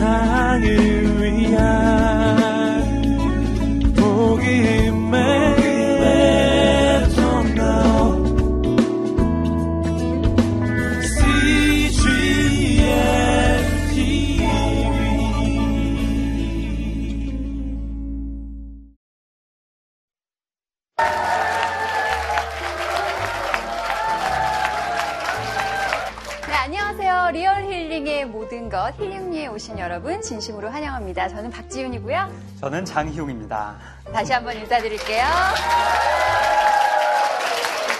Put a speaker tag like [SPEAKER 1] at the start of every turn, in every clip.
[SPEAKER 1] 세상을
[SPEAKER 2] 저는 박지윤이고요.
[SPEAKER 3] 저는 장희용입니다.
[SPEAKER 2] 다시 한번 인사드릴게요.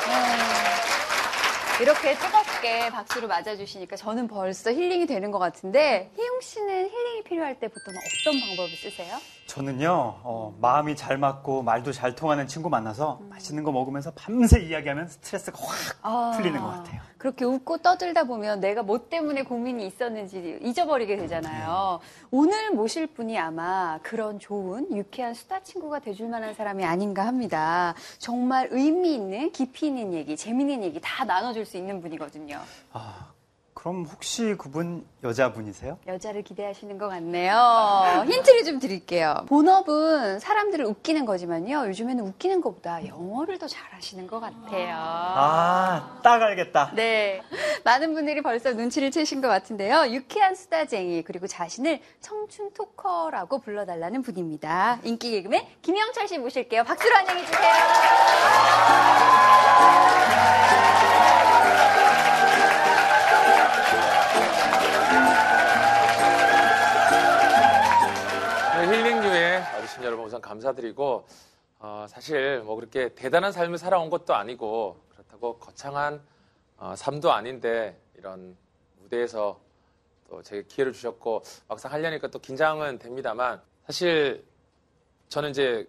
[SPEAKER 2] 네. 이렇게 뜨겁게 박수로 맞아주시니까 저는 벌써 힐링이 되는 것 같은데 희용 씨는 힐링이 필요할 때 보통 어떤 방법을 쓰세요?
[SPEAKER 3] 저는요, 어, 마음이 잘 맞고 말도 잘 통하는 친구 만나서 음. 맛있는 거 먹으면서 밤새 이야기하면 스트레스가 확 아, 풀리는 것 같아요.
[SPEAKER 2] 그렇게 웃고 떠들다 보면 내가 뭐 때문에 고민이 있었는지 잊어버리게 되잖아요. 네. 오늘 모실 분이 아마 그런 좋은 유쾌한 수다 친구가 돼줄 만한 사람이 아닌가 합니다. 정말 의미 있는 깊이 있는 얘기, 재미있는 얘기 다 나눠줄 수 있는 분이거든요.
[SPEAKER 3] 아, 그럼 혹시 그분 여자분이세요?
[SPEAKER 2] 여자를 기대하시는 것 같네요. 힌트를 좀 드릴게요. 본업은 사람들을 웃기는 거지만요. 요즘에는 웃기는 것보다 영어를 더 잘하시는 것 같아요.
[SPEAKER 3] 아, 딱 알겠다.
[SPEAKER 2] 네. 많은 분들이 벌써 눈치를 채신 것 같은데요. 유쾌한 수다쟁이, 그리고 자신을 청춘 토커라고 불러달라는 분입니다. 인기 개그맨 김영철 씨 모실게요. 박수로 환영해주세요.
[SPEAKER 4] 우선 감사드리고 어, 사실 뭐 그렇게 대단한 삶을 살아온 것도 아니고 그렇다고 거창한 어, 삶도 아닌데 이런 무대에서 또 제게 기회를 주셨고 막상 하려니까 또 긴장은 됩니다만 사실 저는 이제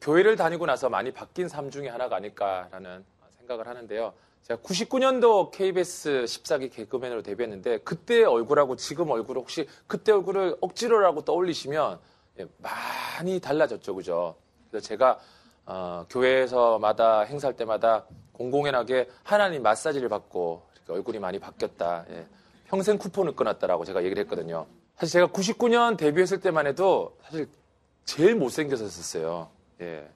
[SPEAKER 4] 교회를 다니고 나서 많이 바뀐 삶 중에 하나가 아닐까라는 생각을 하는데요. 제가 99년도 KBS 14기 개그맨으로 데뷔했는데 그때 얼굴하고 지금 얼굴을 혹시 그때 얼굴을 억지로라고 떠올리시면 예, 많이 달라졌죠, 그죠? 그래서 제가 어, 교회에서마다 행사할 때마다 공공연하게 하나님 마사지를 받고 얼굴이 많이 바뀌었다. 예. 평생 쿠폰을 끊었다라고 제가 얘기를 했거든요. 사실 제가 99년 데뷔했을 때만 해도 사실 제일 못생겼었어요. 예.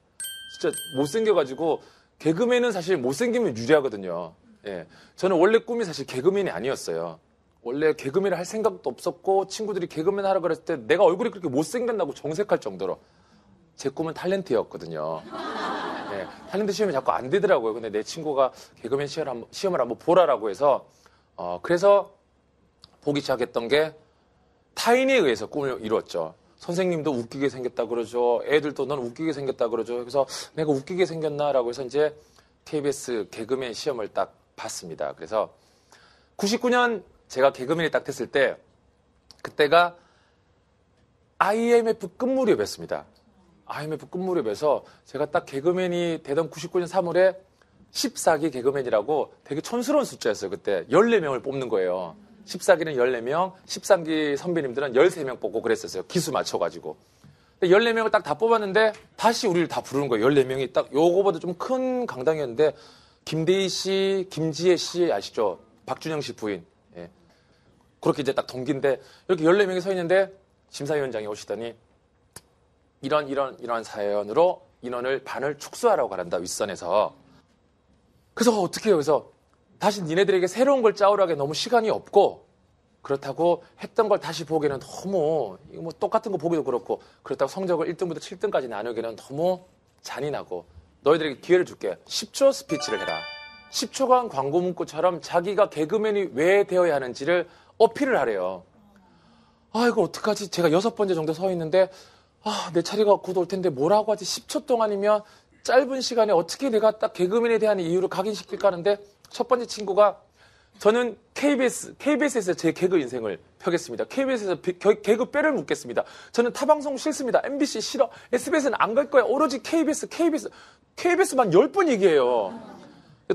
[SPEAKER 4] 진짜 못생겨가지고 개그맨은 사실 못생기면 유리하거든요. 예. 저는 원래 꿈이 사실 개그맨이 아니었어요. 원래 개그맨을 할 생각도 없었고 친구들이 개그맨 하라 그랬을 때 내가 얼굴이 그렇게 못생겼다고 정색할 정도로 제 꿈은 탤런트였거든요. 네, 탤런트 시험이 자꾸 안 되더라고요. 근데 내 친구가 개그맨 시험을 한번, 시험을 한번 보라라고 해서 어, 그래서 보기 시작했던 게 타인에 의해서 꿈을 이루었죠. 선생님도 웃기게 생겼다 그러죠. 애들도 넌 웃기게 생겼다 그러죠. 그래서 내가 웃기게 생겼나라고 해서 이제 KBS 개그맨 시험을 딱 봤습니다. 그래서 99년 제가 개그맨이 딱 됐을 때 그때가 IMF 끝 무렵이었습니다. IMF 끝 무렵에서 제가 딱 개그맨이 되던 99년 3월에 14기 개그맨이라고 되게 촌스러운 숫자였어요. 그때 14명을 뽑는 거예요. 14기는 14명, 13기 선배님들은 13명 뽑고 그랬었어요. 기수 맞춰가지고. 14명을 딱 다 뽑았는데 다시 우리를 다 부르는 거예요. 14명이 딱 요거보다 좀 큰 강당이었는데 김대희 씨, 김지혜 씨 아시죠? 박준영 씨 부인. 그렇게 이제 딱 동기인데 이렇게 14명이 서 있는데 심사위원장이 오시더니 이런 이런 이런 사연으로 인원을 반을 축소하라고 하란다 윗선에서. 그래서 어떻게 해요? 그래서 다시 니네들에게 새로운 걸 짜오라게 너무 시간이 없고 그렇다고 했던 걸 다시 보기에는 너무 뭐 똑같은 거 보기도 그렇고 그렇다고 성적을 1등부터 7등까지 나누기는 너무 잔인하고 너희들에게 기회를 줄게. 10초 스피치를 해라. 10초간 광고 문구처럼 자기가 개그맨이 왜 되어야 하는지를 어필을 하래요. 아, 이거 어떡하지? 제가 여섯 번째 정도 서 있는데, 아, 내 차례가 곧 올 텐데 뭐라고 하지? 10초 동안이면 짧은 시간에 어떻게 내가 딱 개그맨에 대한 이유를 각인시킬까 하는데, 첫 번째 친구가 저는 KBS, KBS에서 제 개그 인생을 펴겠습니다. KBS에서 개그 뼈를 묻겠습니다. 저는 타방송 싫습니다. MBC 싫어. SBS는 안 갈 거야. 오로지 KBS, KBS, KBS만 10번 얘기해요.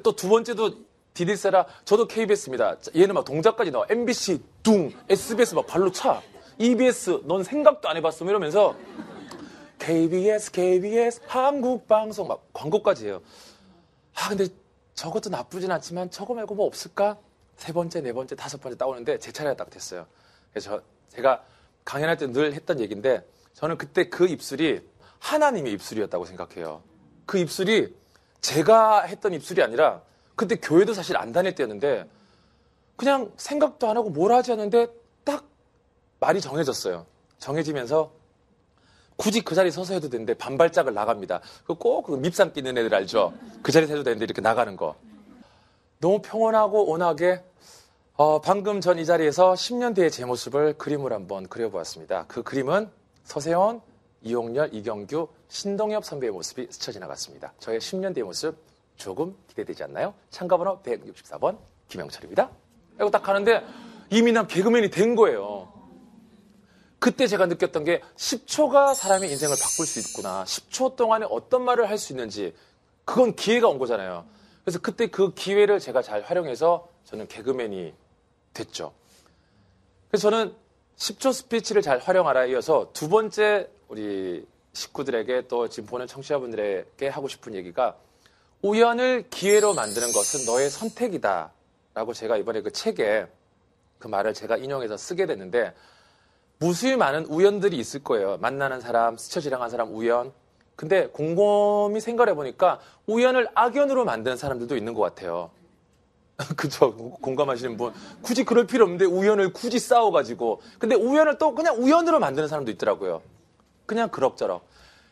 [SPEAKER 4] 또 두 번째도 디디세라 저도 KBS입니다. 얘는 막 동작까지 나와. MBC 둥, SBS 막 발로 차. EBS 넌 생각도 안 해봤어 이러면서 KBS, KBS, 한국 방송 막 광고까지 해요. 아 근데 저것도 나쁘진 않지만 저거 말고 뭐 없을까? 세 번째, 네 번째, 다섯 번째 따오는데 제 차례가 딱 됐어요. 그래서 저, 제가 강연할 때 늘 했던 얘기인데 저는 그때 그 입술이 하나님의 입술이었다고 생각해요. 그 입술이 제가 했던 입술이 아니라 그때 교회도 사실 안 다닐 때였는데 그냥 생각도 안 하고 뭘 하지 않는데 딱 말이 정해졌어요. 정해지면서 굳이 그 자리에 서서 해도 되는데 반발짝을 나갑니다. 그꼭 그 밉상 끼는 애들 알죠? 그 자리에서 해도 되는데 이렇게 나가는 거. 너무 평온하고 온화하게 어, 방금 전 이 자리에서 10년 뒤의 제 모습을 그림을 한번 그려보았습니다. 그 그림은 서세원, 이용렬, 이경규, 신동엽 선배의 모습이 스쳐 지나갔습니다. 저의 10년 뒤의 모습 조금 기대되지 않나요? 참가 번호 164번 김영철입니다. 이거 딱 하는데 이미 난 개그맨이 된 거예요. 그때 제가 느꼈던 게 10초가 사람의 인생을 바꿀 수 있구나. 10초 동안에 어떤 말을 할 수 있는지 그건 기회가 온 거잖아요. 그래서 그때 그 기회를 제가 잘 활용해서 저는 개그맨이 됐죠. 그래서 저는 10초 스피치를 잘 활용하라 이어서 두 번째 우리 식구들에게 또 지금 보는 청취자분들에게 하고 싶은 얘기가 우연을 기회로 만드는 것은 너의 선택이다. 라고 제가 이번에 그 책에 그 말을 제가 인용해서 쓰게 됐는데 무수히 많은 우연들이 있을 거예요. 만나는 사람, 스쳐 지나간 사람 우연. 근데 곰곰이 생각해 보니까 우연을 악연으로 만드는 사람들도 있는 것 같아요. 그죠? 공감하시는 분. 굳이 그럴 필요 없는데 우연을 굳이 싸워가지고. 근데 우연을 또 그냥 우연으로 만드는 사람도 있더라고요. 그냥 그럭저럭.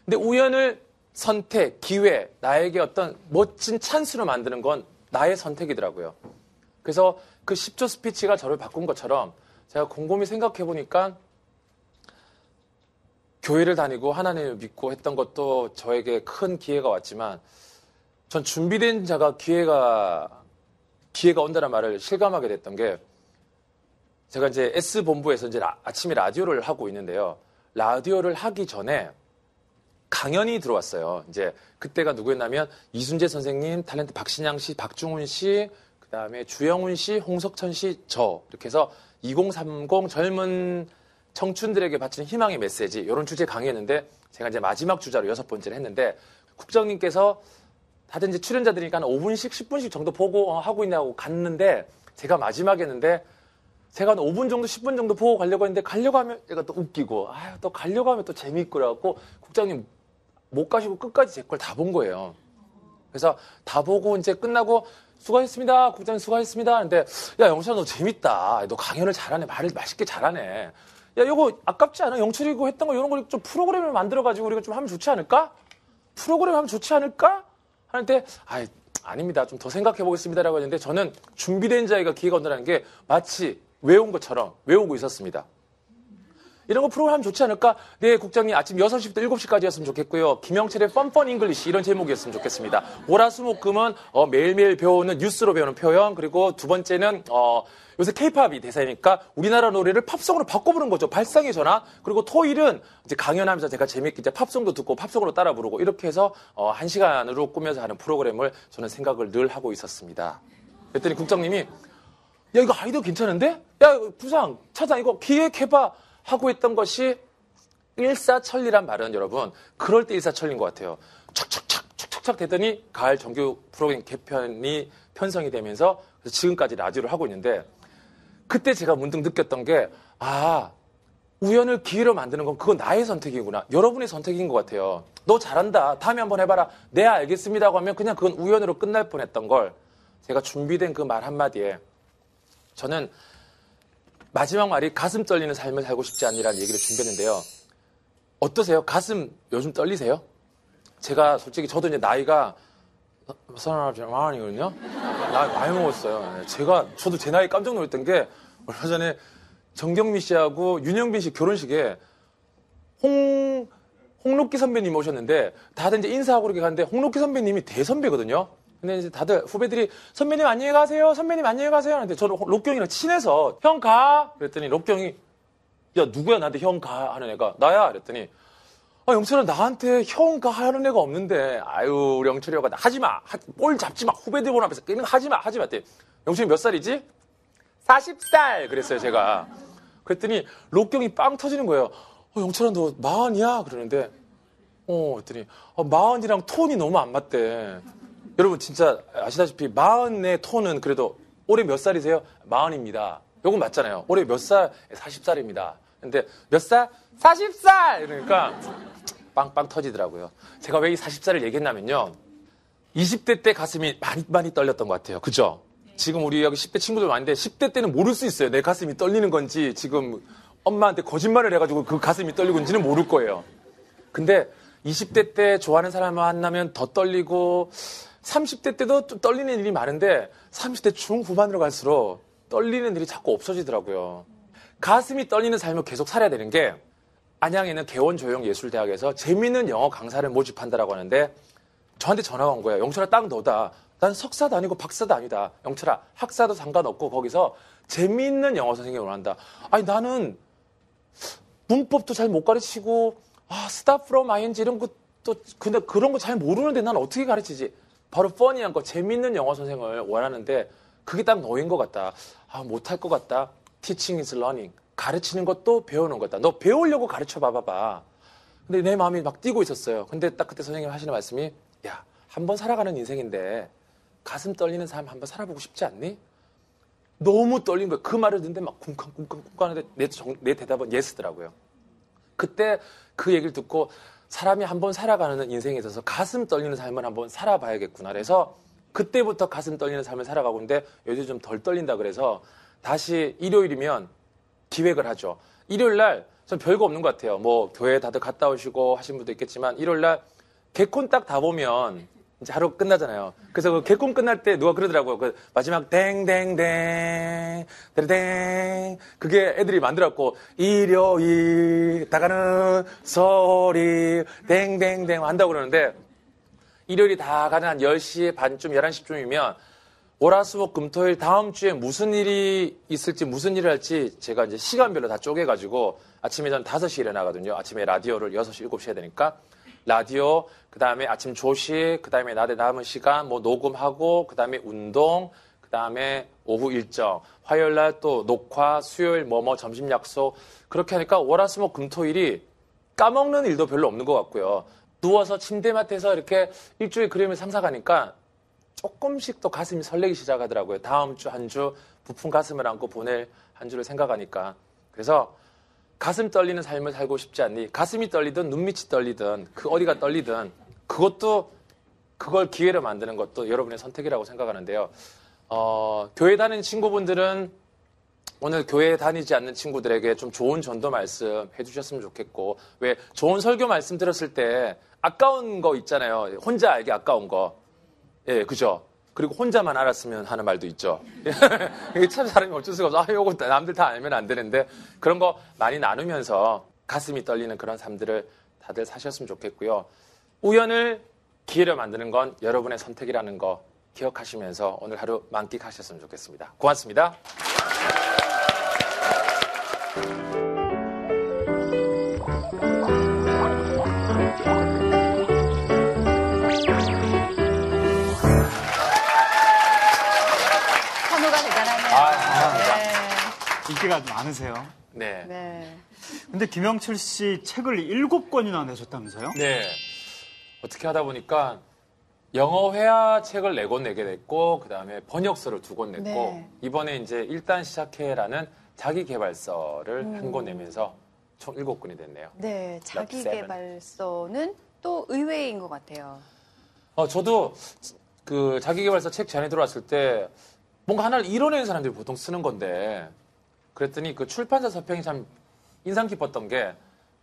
[SPEAKER 4] 근데 우연을 선택, 기회, 나에게 어떤 멋진 찬스로 만드는 건 나의 선택이더라고요. 그래서 그 10초 스피치가 저를 바꾼 것처럼 제가 곰곰이 생각해 보니까 교회를 다니고 하나님을 믿고 했던 것도 저에게 큰 기회가 왔지만 전 준비된 자가 기회가 기회가 온다는 말을 실감하게 됐던 게 제가 이제 S 본부에서 이제 라, 아침에 라디오를 하고 있는데요. 라디오를 하기 전에 강연이 들어왔어요. 이제 그때가 누구였냐면 이순재 선생님, 탤런트 박신양 씨, 박중훈 씨, 그다음에 주영훈 씨, 홍석천 씨, 저 이렇게 해서 2030 젊은 청춘들에게 바치는 희망의 메시지 이런 주제 강의했는데 제가 이제 마지막 주자로 여섯 번째를 했는데 국장님께서 다들 이제 출연자들이니까 한 5분씩, 10분씩 정도 보고 어, 하고 있냐고 갔는데 제가 마지막에 했는데 제가 한 5분 정도, 10분 정도 보고 가려고 했는데 가려고 하면 얘가 또 웃기고 아유, 또 가려고 하면 또 재미있고 그래갖고 국장님 못 가시고 끝까지 제 걸 다 본 거예요. 그래서 다 보고 이제 끝나고 수고하셨습니다. 국장님 수고하셨습니다. 근데 야 영철아 너 재밌다. 너 강연을 잘하네. 말을 맛있게 잘하네. 야 이거 아깝지 않아? 영철이 고 했던 거 이런 걸 좀 프로그램을 만들어가지고 우리가 좀 하면 좋지 않을까? 프로그램 하면 좋지 않을까? 하는데 아 아닙니다. 좀 더 생각해 보겠습니다라고 했는데 저는 준비된 자에게 기회가 온다는 게 마치 외운 것처럼 외우고 있었습니다. 이런 거 프로그램 좋지 않을까? 네, 국장님 아침 6시부터 7시까지였으면 좋겠고요. 김영철의 Fun Fun English 이런 제목이었으면 좋겠습니다. 월화수목금은 어, 매일매일 배우는 뉴스로 배우는 표현 그리고 두 번째는 어, 요새 케이팝이 대세니까 우리나라 노래를 팝송으로 바꿔보는 거죠. 발상의 전화. 그리고 토일은 이제 강연하면서 제가 재밌게 이제 팝송도 듣고 팝송으로 따라 부르고 이렇게 해서 어, 한 시간으로 꾸며서 하는 프로그램을 저는 생각을 늘 하고 있었습니다. 그랬더니 국장님이 야 이거 아이디어 괜찮은데? 야 부상 차장 이거 기획해봐 하고 있던 것이 일사천리란 말은 여러분 그럴 때 일사천리인 것 같아요. 척척척 척척척 되더니 가을 정규 프로그램 개편이 편성이 되면서 지금까지 라디오를 하고 있는데 그때 제가 문득 느꼈던 게 아 우연을 기회로 만드는 건 그건 나의 선택이구나. 여러분의 선택인 것 같아요. 너 잘한다. 다음에 한번 해봐라. 네 알겠습니다고 하면 그냥 그건 우연으로 끝날 뻔했던 걸 제가 준비된 그 말 한마디에 저는 마지막 말이 가슴 떨리는 삶을 살고 싶지 않니라는 얘기를 준비했는데요. 어떠세요? 가슴 요즘 떨리세요? 제가 솔직히 저도 이제 나이가 서른아홉 마흔이거든요. 나이 많이 먹었어요. 제가 저도 제 나이 깜짝 놀랐던 게 얼마 전에 정경미 씨하고 윤영빈 씨 결혼식에 홍 홍록기 선배님 오셨는데 다들 이제 인사하고 이렇게 갔는데 홍록기 선배님이 대선배거든요. 근데 이제 다들 후배들이 선배님 안녕히 가세요. 선배님 안녕히 가세요. 하는데 저는 록경이랑 친해서 형 가. 그랬더니 록경이 야 누구야 나한테 형 가 하는 애가 나야. 그랬더니 아 영철아 나한테 형가 하는 애가 없는데 아유 우리 영철이 형가 하지 마. 볼 잡지 마. 후배들 보는 앞에서 게임 하지 마. 하지 마. 했더니 영철이 몇 살이지? 40살 그랬어요 제가. 그랬더니 록경이 빵 터지는 거예요. 어, 영철아 너 마흔이야? 그러는데 어 그랬더니 어, 마흔이랑 톤이 너무 안 맞대. 여러분 진짜 아시다시피 마흔의 톤은 그래도 올해 몇 살이세요? 마흔입니다. 요건 맞잖아요. 올해 몇 살? 40살입니다. 근데 몇 살? 40살! 이러니까 빵빵 터지더라고요. 제가 왜 이 40살을 얘기했냐면요. 20대 때 가슴이 많이 많이 떨렸던 것 같아요. 그죠? 지금 우리 여기 10대 친구들 많은데 10대 때는 모를 수 있어요. 내 가슴이 떨리는 건지 지금 엄마한테 거짓말을 해가지고 그 가슴이 떨리고 있는지는 모를 거예요. 근데 20대 때 좋아하는 사람을 만나면 더 떨리고 30대 때도 좀 떨리는 일이 많은데 30대 중후반으로 갈수록 떨리는 일이 자꾸 없어지더라고요. 가슴이 떨리는 삶을 계속 살아야 되는 게 안양에 있는 개원조형예술대학에서 재미있는 영어 강사를 모집한다라고 하는데 저한테 전화가 온 거예요. 영철아 딱 너다. 난 석사도 아니고 박사도 아니다. 영철아 학사도 상관없고 거기서 재미있는 영어 선생님이 원한다. 아니 나는 문법도 잘 못 가르치고 아 start from ing 이런 것도 근데 그런 거 잘 모르는데 난 어떻게 가르치지? 바로 퍼니한 거 재미있는 영어 선생을 원하는데 그게 딱 너인 것 같다. 아 못할 것 같다. Teaching is learning. 가르치는 것도 배우는 거다. 너 배우려고 가르쳐 봐봐봐. 근데 내 마음이 막 뛰고 있었어요. 근데 딱 그때 선생님 하시는 말씀이 야, 한 번 살아가는 인생인데 가슴 떨리는 삶 한 번 살아보고 싶지 않니? 너무 떨린 거예요. 그 말을 듣는데 막 쿵쾅쿵쾅쿵쾅 하는데 내, 정- 내 대답은 예스더라고요. 그때 그 얘기를 듣고 사람이 한번 살아가는 인생에 있어서 가슴 떨리는 삶을 한번 살아봐야겠구나. 그래서 그때부터 가슴 떨리는 삶을 살아가고 있는데 요즘 좀 덜 떨린다 그래서 다시 일요일이면 기획을 하죠. 일요일 날 전 별거 없는 것 같아요. 뭐 교회 다들 갔다 오시고 하신 분도 있겠지만 일요일 날 개콘 딱 다 보면 이제 하루 끝나잖아요. 그래서 그 개콘 끝날 때 누가 그러더라고요. 그 마지막 땡땡땡 땡 땡 그게 애들이 만들었고 일요일 다가는 소리 땡땡땡 한다고 그러는데 일요일이 다 가는 한 10시 반쯤 11시쯤이면 월화수목 금토일 다음 주에 무슨 일이 있을지 무슨 일을 할지 제가 이제 시간별로 다 쪼개가지고 아침에 전 5시에 일어나거든요. 아침에 라디오를 6시, 7시 해야 되니까 라디오, 그 다음에 아침 조식, 그 다음에 낮에 남은 시간 뭐 녹음하고, 그 다음에 운동, 그 다음에 오후 일정, 화요일 날 또 녹화, 수요일 뭐뭐 점심 약속 그렇게 하니까 월화수목 금토일이 까먹는 일도 별로 없는 것 같고요. 누워서 침대맡에서 이렇게 일주일 그림을 상상하니까 조금씩 또 가슴이 설레기 시작하더라고요. 다음 주 한주 부푼 가슴을 안고 보낼 한 주를 생각하니까. 그래서 가슴 떨리는 삶을 살고 싶지 않니? 가슴이 떨리든 눈밑이 떨리든 그 어디가 떨리든 그것도 그걸 기회로 만드는 것도 여러분의 선택이라고 생각하는데요. 어, 교회 다니는 친구분들은 오늘 교회 다니지 않는 친구들에게 좀 좋은 전도 말씀 해주셨으면 좋겠고 왜 좋은 설교 말씀 들었을 때 아까운 거 있잖아요. 혼자 알기 아까운 거. 예, 그죠? 그리고 혼자만 알았으면 하는 말도 있죠. 참 사람이 어쩔 수가 없어. 아, 요거 남들 다 알면 안 되는데 그런 거 많이 나누면서 가슴이 떨리는 그런 삶들을 다들 사셨으면 좋겠고요. 우연을 기회로 만드는 건 여러분의 선택이라는 거 기억하시면서 오늘 하루 만끽하셨으면 좋겠습니다. 고맙습니다.
[SPEAKER 3] 인기가 많으세요.
[SPEAKER 4] 네.
[SPEAKER 2] 네.
[SPEAKER 3] 근데 김영철 씨 책을 일곱 권이나 내셨다면서요?
[SPEAKER 4] 네. 어떻게 하다 보니까 영어 회화 책을 네 권 내게 됐고, 그 다음에 번역서를 두 권 냈고,
[SPEAKER 2] 네.
[SPEAKER 4] 이번에 이제 일단 시작해라는 자기 개발서를
[SPEAKER 2] 음.
[SPEAKER 4] 한권 내면서 총 일곱 권이 됐네요.
[SPEAKER 2] 네. 자기. 개발서는 또 의외인 것 같아요.
[SPEAKER 4] 어, 저도 그 자기 개발서 책 전에 들어왔을 때 뭔가 하나를 이뤄내는 사람들이 보통 쓰는 건데, 그랬더니 그 출판사 서평이 참 인상 깊었던 게,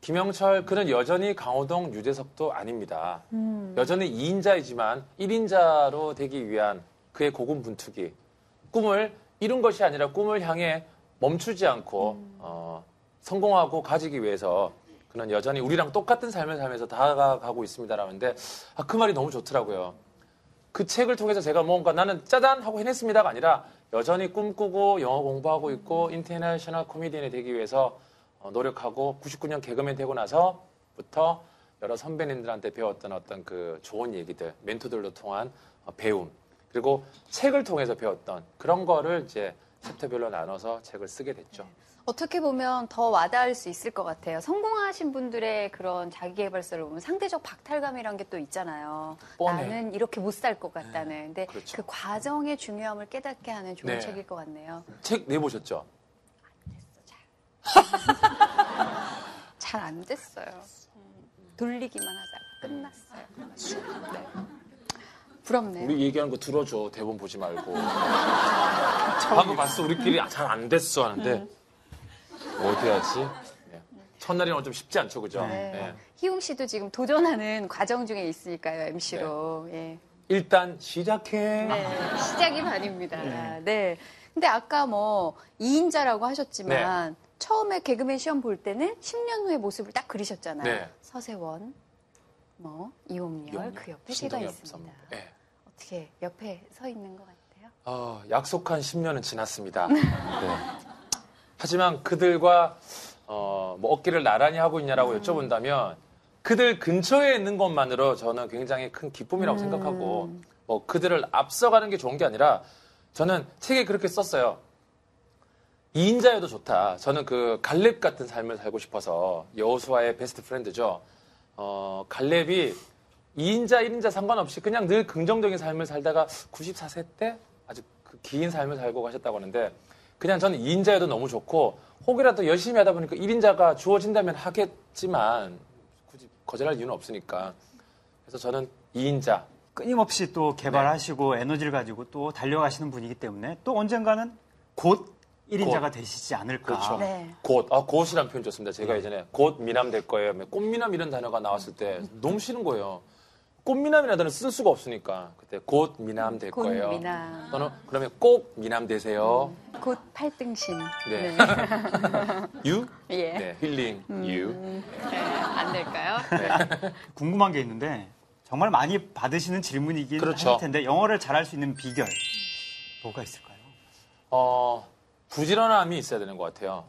[SPEAKER 4] 김영철 그는 여전히 강호동 유재석도 아닙니다.
[SPEAKER 2] 음.
[SPEAKER 4] 여전히 2인자이지만 1인자로 되기 위한 그의 고군분투기. 꿈을 이룬 것이 아니라 꿈을 향해 멈추지 않고 어, 성공하고 가지기 위해서 그는 여전히 우리랑 똑같은 삶을 살면서 다가가고 있습니다라는데 아, 그 말이 너무 좋더라고요. 그 책을 통해서 제가 뭔가 나는 짜잔 하고 해냈습니다가 아니라 여전히 꿈꾸고 영어 공부하고 있고 international 코미디언이 되기 위해서 어, 노력하고 99년 개그맨 되고 나서부터 여러 선배님들한테 배웠던 어떤 그 좋은 얘기들, 멘토들로 통한 어, 배움, 그리고 책을 통해서 배웠던 그런 거를 이제 챕터별로 나눠서 책을 쓰게 됐죠.
[SPEAKER 2] 어떻게 보면 더 와닿을 수 있을 것 같아요. 성공하신 분들의 그런 자기개발서를 보면 상대적 박탈감이란 게 또 있잖아요.
[SPEAKER 4] 뻔해.
[SPEAKER 2] 나는 이렇게 못 살 것 같다는. 근데
[SPEAKER 4] 그렇죠.
[SPEAKER 2] 그 과정의 중요함을 깨닫게 하는 좋은
[SPEAKER 4] 네.
[SPEAKER 2] 책일 것 같네요.
[SPEAKER 4] 책 내보셨죠?
[SPEAKER 2] 잘안 됐어요. 음, 돌리기만 하다가 끝났어요. 네. 부럽네요.
[SPEAKER 4] 우리 얘기하는 거 들어줘. 대본 보지 말고. 방금 봤어. 우리끼리 잘 안 됐어 하는데 어디 하지? 네. 첫날이랑 좀 쉽지 않죠, 그죠?
[SPEAKER 2] 네.
[SPEAKER 4] 네.
[SPEAKER 2] 희웅 씨도 지금 도전하는 과정 중에 있으니까요, MC로. 예.
[SPEAKER 4] 일단 시작해.
[SPEAKER 2] 네, 시작이 반입니다. 네. 근데 아까 뭐 2인자라고 하셨지만 처음에 개그맨 시험 볼 때는 10년 후의 모습을 딱 그리셨잖아요.
[SPEAKER 4] 네.
[SPEAKER 2] 서세원, 뭐 이홍렬,
[SPEAKER 4] 이홍렬,
[SPEAKER 2] 그 옆에 제가 있습니다.
[SPEAKER 4] 네.
[SPEAKER 2] 어떻게 옆에 서 있는 것 같아요?
[SPEAKER 4] 어, 약속한 10년은 지났습니다. 네. 하지만 그들과 어, 뭐 어깨를 나란히 하고 있냐라고 여쭤본다면 그들 근처에 있는 것만으로 저는 굉장히 큰 기쁨이라고 생각하고 뭐 그들을 앞서가는 게 좋은 게 아니라 저는 책에 그렇게 썼어요. 2인자여도 좋다. 저는 그 갈렙 같은 삶을 살고 싶어서 여호수아의 베스트 프렌드죠. 어, 갈렙이 2인자, 1인자 상관없이 그냥 늘 긍정적인 삶을 살다가 94세 때 아주 그 긴 삶을 살고 가셨다고 하는데 그냥 저는 2인자여도 너무 좋고 혹이라도 열심히 하다 보니까 1인자가 주어진다면 하겠지만 굳이 거절할 이유는 없으니까 그래서 저는 2인자
[SPEAKER 3] 끊임없이 또 개발하시고 에너지를 가지고 또 달려가시는 분이기 때문에 또 언젠가는 곧 1인자가 되시지 않을까.
[SPEAKER 4] 그렇죠.
[SPEAKER 2] 네.
[SPEAKER 4] 곧, 아, 곧이란 표현 좋습니다. 제가 예전에 곧 미남 될 거예요. 꽃미남 이런 단어가 나왔을 때 너무 싫은 거예요. 꽃미남이라는 쓸 수가 없으니까. 그때 곧 미남 될
[SPEAKER 2] 곧
[SPEAKER 4] 거예요.
[SPEAKER 2] 미남.
[SPEAKER 4] 또는 그러면 꼭 미남 되세요.
[SPEAKER 2] 곧 8등신.
[SPEAKER 4] 네. 유?
[SPEAKER 2] 예.
[SPEAKER 4] 네, 힐링 유.
[SPEAKER 2] 네, 안 될까요?
[SPEAKER 3] 궁금한 게 있는데 정말 많이 받으시는 질문이긴
[SPEAKER 4] 그렇죠.
[SPEAKER 3] 할 텐데 영어를 잘할 수 있는 비결 뭐가 있을까요?
[SPEAKER 4] 어, 부지런함이 있어야 되는 것 같아요.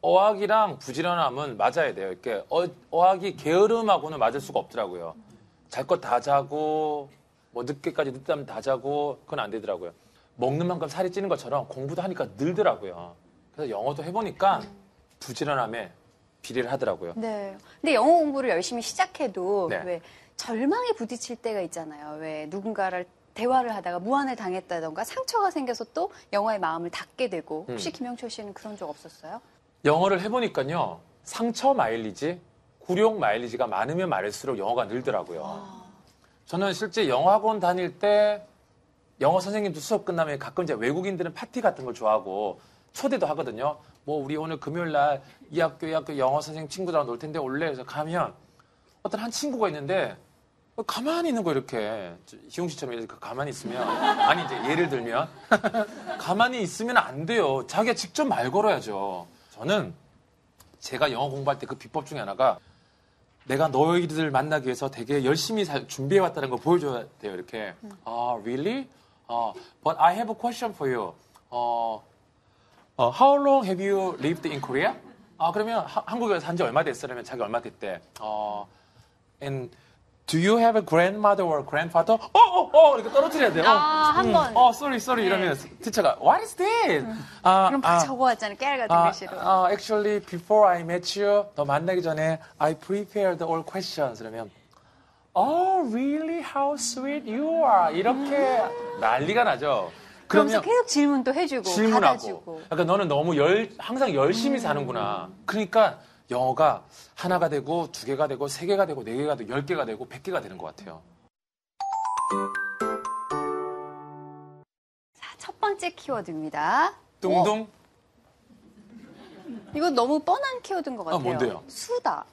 [SPEAKER 4] 어학이랑 부지런함은 맞아야 돼요. 이렇게 어, 어학이 게으름하고는 맞을 수가 없더라고요. 잘 것 다 자고 뭐 늦게까지 늦다면 다 자고 그건 안 되더라고요. 먹는 만큼 살이 찌는 것처럼 공부도 하니까 늘더라고요. 그래서 영어도 해보니까 부지런함에 비례를 하더라고요.
[SPEAKER 2] 네. 근데 영어 공부를 열심히 시작해도
[SPEAKER 4] 네.
[SPEAKER 2] 왜 절망에 부딪힐 때가 있잖아요. 왜 누군가를 대화를 하다가 무안을 당했다던가 상처가 생겨서 또 영어의 마음을 닫게 되고 혹시
[SPEAKER 4] 음.
[SPEAKER 2] 김영철 씨는 그런 적 없었어요?
[SPEAKER 4] 영어를 해보니까요. 상처 마일리지, 굴욕 마일리지가 많으면 많을수록 영어가 늘더라고요. 저는 실제 영어 학원 다닐 때 영어 선생님도 수업 끝나면 가끔 이제 외국인들은 파티 같은 걸 좋아하고 초대도 하거든요. 뭐 우리 오늘 금요일 날 이 학교 이 학교 영어 선생님 친구들하고 놀 텐데 올래? 그래서 가면 어떤 한 친구가 있는데 가만히 있는 거 이렇게 저, 희용 씨처럼 이렇게 가만히 있으면 아니 이제 예를 들면 가만히 있으면 안 돼요. 자기가 직접 말 걸어야죠. 저는 제가 영어 공부할 때 그 비법 중에 하나가 내가 너희들 만나기 위해서 되게 열심히 살- 준비해 왔다는 걸 보여줘야 돼요. 이렇게. 아, really? 어, but I have a question for you. 어, 어, how long have you lived in Korea? 아, 그러면 하- 한국에 산지 얼마 됐어? 그러면 자기 얼마 됐대. 어, and do you have a grandmother or grandfather? 어, 어, 어! 이렇게 떨어뜨려야 돼요.
[SPEAKER 2] 아, 한 번.
[SPEAKER 4] 어, sorry, sorry. 이러면 티처가, what is this? 아,
[SPEAKER 2] 그럼 막
[SPEAKER 4] 아,
[SPEAKER 2] 적어왔잖아요. 깨알 같은
[SPEAKER 4] 아,
[SPEAKER 2] 글씨로.
[SPEAKER 4] 아, actually, before I met you, 너 만나기 전에 I prepared all questions. 그러면, oh, really? How sweet you are. 이렇게 난리가 나죠.
[SPEAKER 2] 그러면서
[SPEAKER 4] 그러면
[SPEAKER 2] 계속 질문도 해주고
[SPEAKER 4] 질문하고.
[SPEAKER 2] 받아주고.
[SPEAKER 4] 그러니까 너는 너무 열, 항상 열심히 사는구나. 그러니까 영어가 하나가 되고, 두 개가 되고, 세 개가 되고, 네 개가 되고, 열 개가 되고, 백 개가 되는 것 같아요.
[SPEAKER 2] 자, 첫 번째 키워드입니다.
[SPEAKER 4] 뚱뚱.
[SPEAKER 2] 이거 너무 뻔한 키워드인 것 같아요.
[SPEAKER 4] 뭔데요?
[SPEAKER 2] 수다.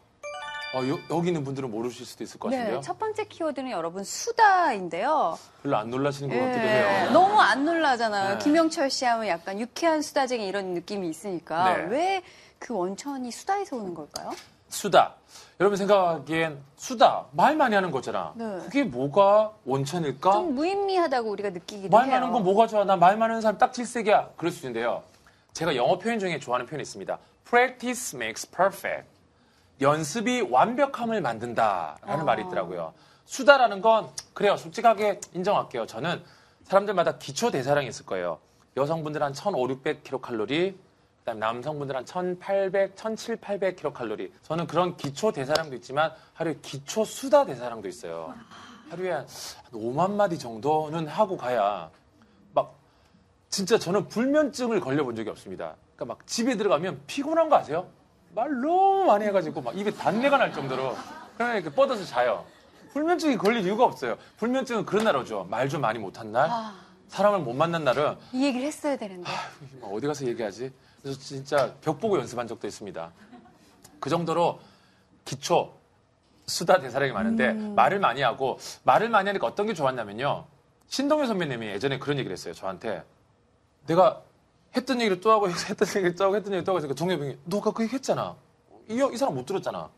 [SPEAKER 4] 어, 여, 여기 있는 분들은 모르실 수도 있을 것 같은데요.
[SPEAKER 2] 네, 첫 번째 키워드는 여러분 수다인데요.
[SPEAKER 4] 별로 안 놀라시는 것 같기도
[SPEAKER 2] 예,
[SPEAKER 4] 해요.
[SPEAKER 2] 너무 안 놀라잖아요.
[SPEAKER 4] 네.
[SPEAKER 2] 김영철 씨 하면 약간 유쾌한 수다쟁이 이런 느낌이 있으니까
[SPEAKER 4] 네.
[SPEAKER 2] 왜 그 원천이 수다에서 오는 걸까요?
[SPEAKER 4] 수다. 여러분 생각하기엔 수다 말 많이 하는 거잖아.
[SPEAKER 2] 네.
[SPEAKER 4] 그게 뭐가 원천일까?
[SPEAKER 2] 좀 무의미하다고 우리가 느끼기도
[SPEAKER 4] 말
[SPEAKER 2] 해요.
[SPEAKER 4] 많은 건 뭐가 좋아? 나 말 많은 사람 딱 질색이야. 그럴 수 있는데요. 제가 영어 표현 중에 좋아하는 표현이 있습니다. Practice makes perfect. 연습이 완벽함을 만든다라는
[SPEAKER 2] 아.
[SPEAKER 4] 말이 있더라고요. 수다라는 건 그래요. 솔직하게 인정할게요. 저는 사람들마다 기초 대사량이 있을 거예요. 여성분들 한 1,500, 600kcal, 그다음 남성분들 한 1,800, 1,700, 800kcal. 저는 그런 기초 대사량도 있지만 하루에 기초 수다 대사량도 있어요. 하루에 한 5만 마디 정도는 하고 가야 막 진짜 저는 불면증을 걸려본 적이 없습니다. 그러니까 막 집에 들어가면 피곤한 거 아세요? 말 너무 많이 해가지고 막 입에 단내가 날 정도로 그냥 이렇게 뻗어서 자요. 불면증이 걸릴 이유가 없어요. 불면증은 그런 날 오죠. 말 좀 많이 못한 날,
[SPEAKER 2] 아,
[SPEAKER 4] 사람을 못 만난 날은
[SPEAKER 2] 이 얘기를 했어야 되는데.
[SPEAKER 4] 뭐 어디 가서 얘기하지? 그래서 진짜 벽 보고 연습한 적도 있습니다. 그 정도로 기초 수다 대사량이 많은데 말을 많이 하고 말을 많이 하니까 어떤 게 좋았냐면요. 신동엽 선배님이 예전에 그런 얘기를 했어요. 저한테 내가 했던 얘기를 또 하고 했던 얘기를 또 하고 했던 얘기를 또 하고 있으니까 동엽이 형이 너가 그 얘기 했잖아. 이, 형- 이 사람 못 들었잖아.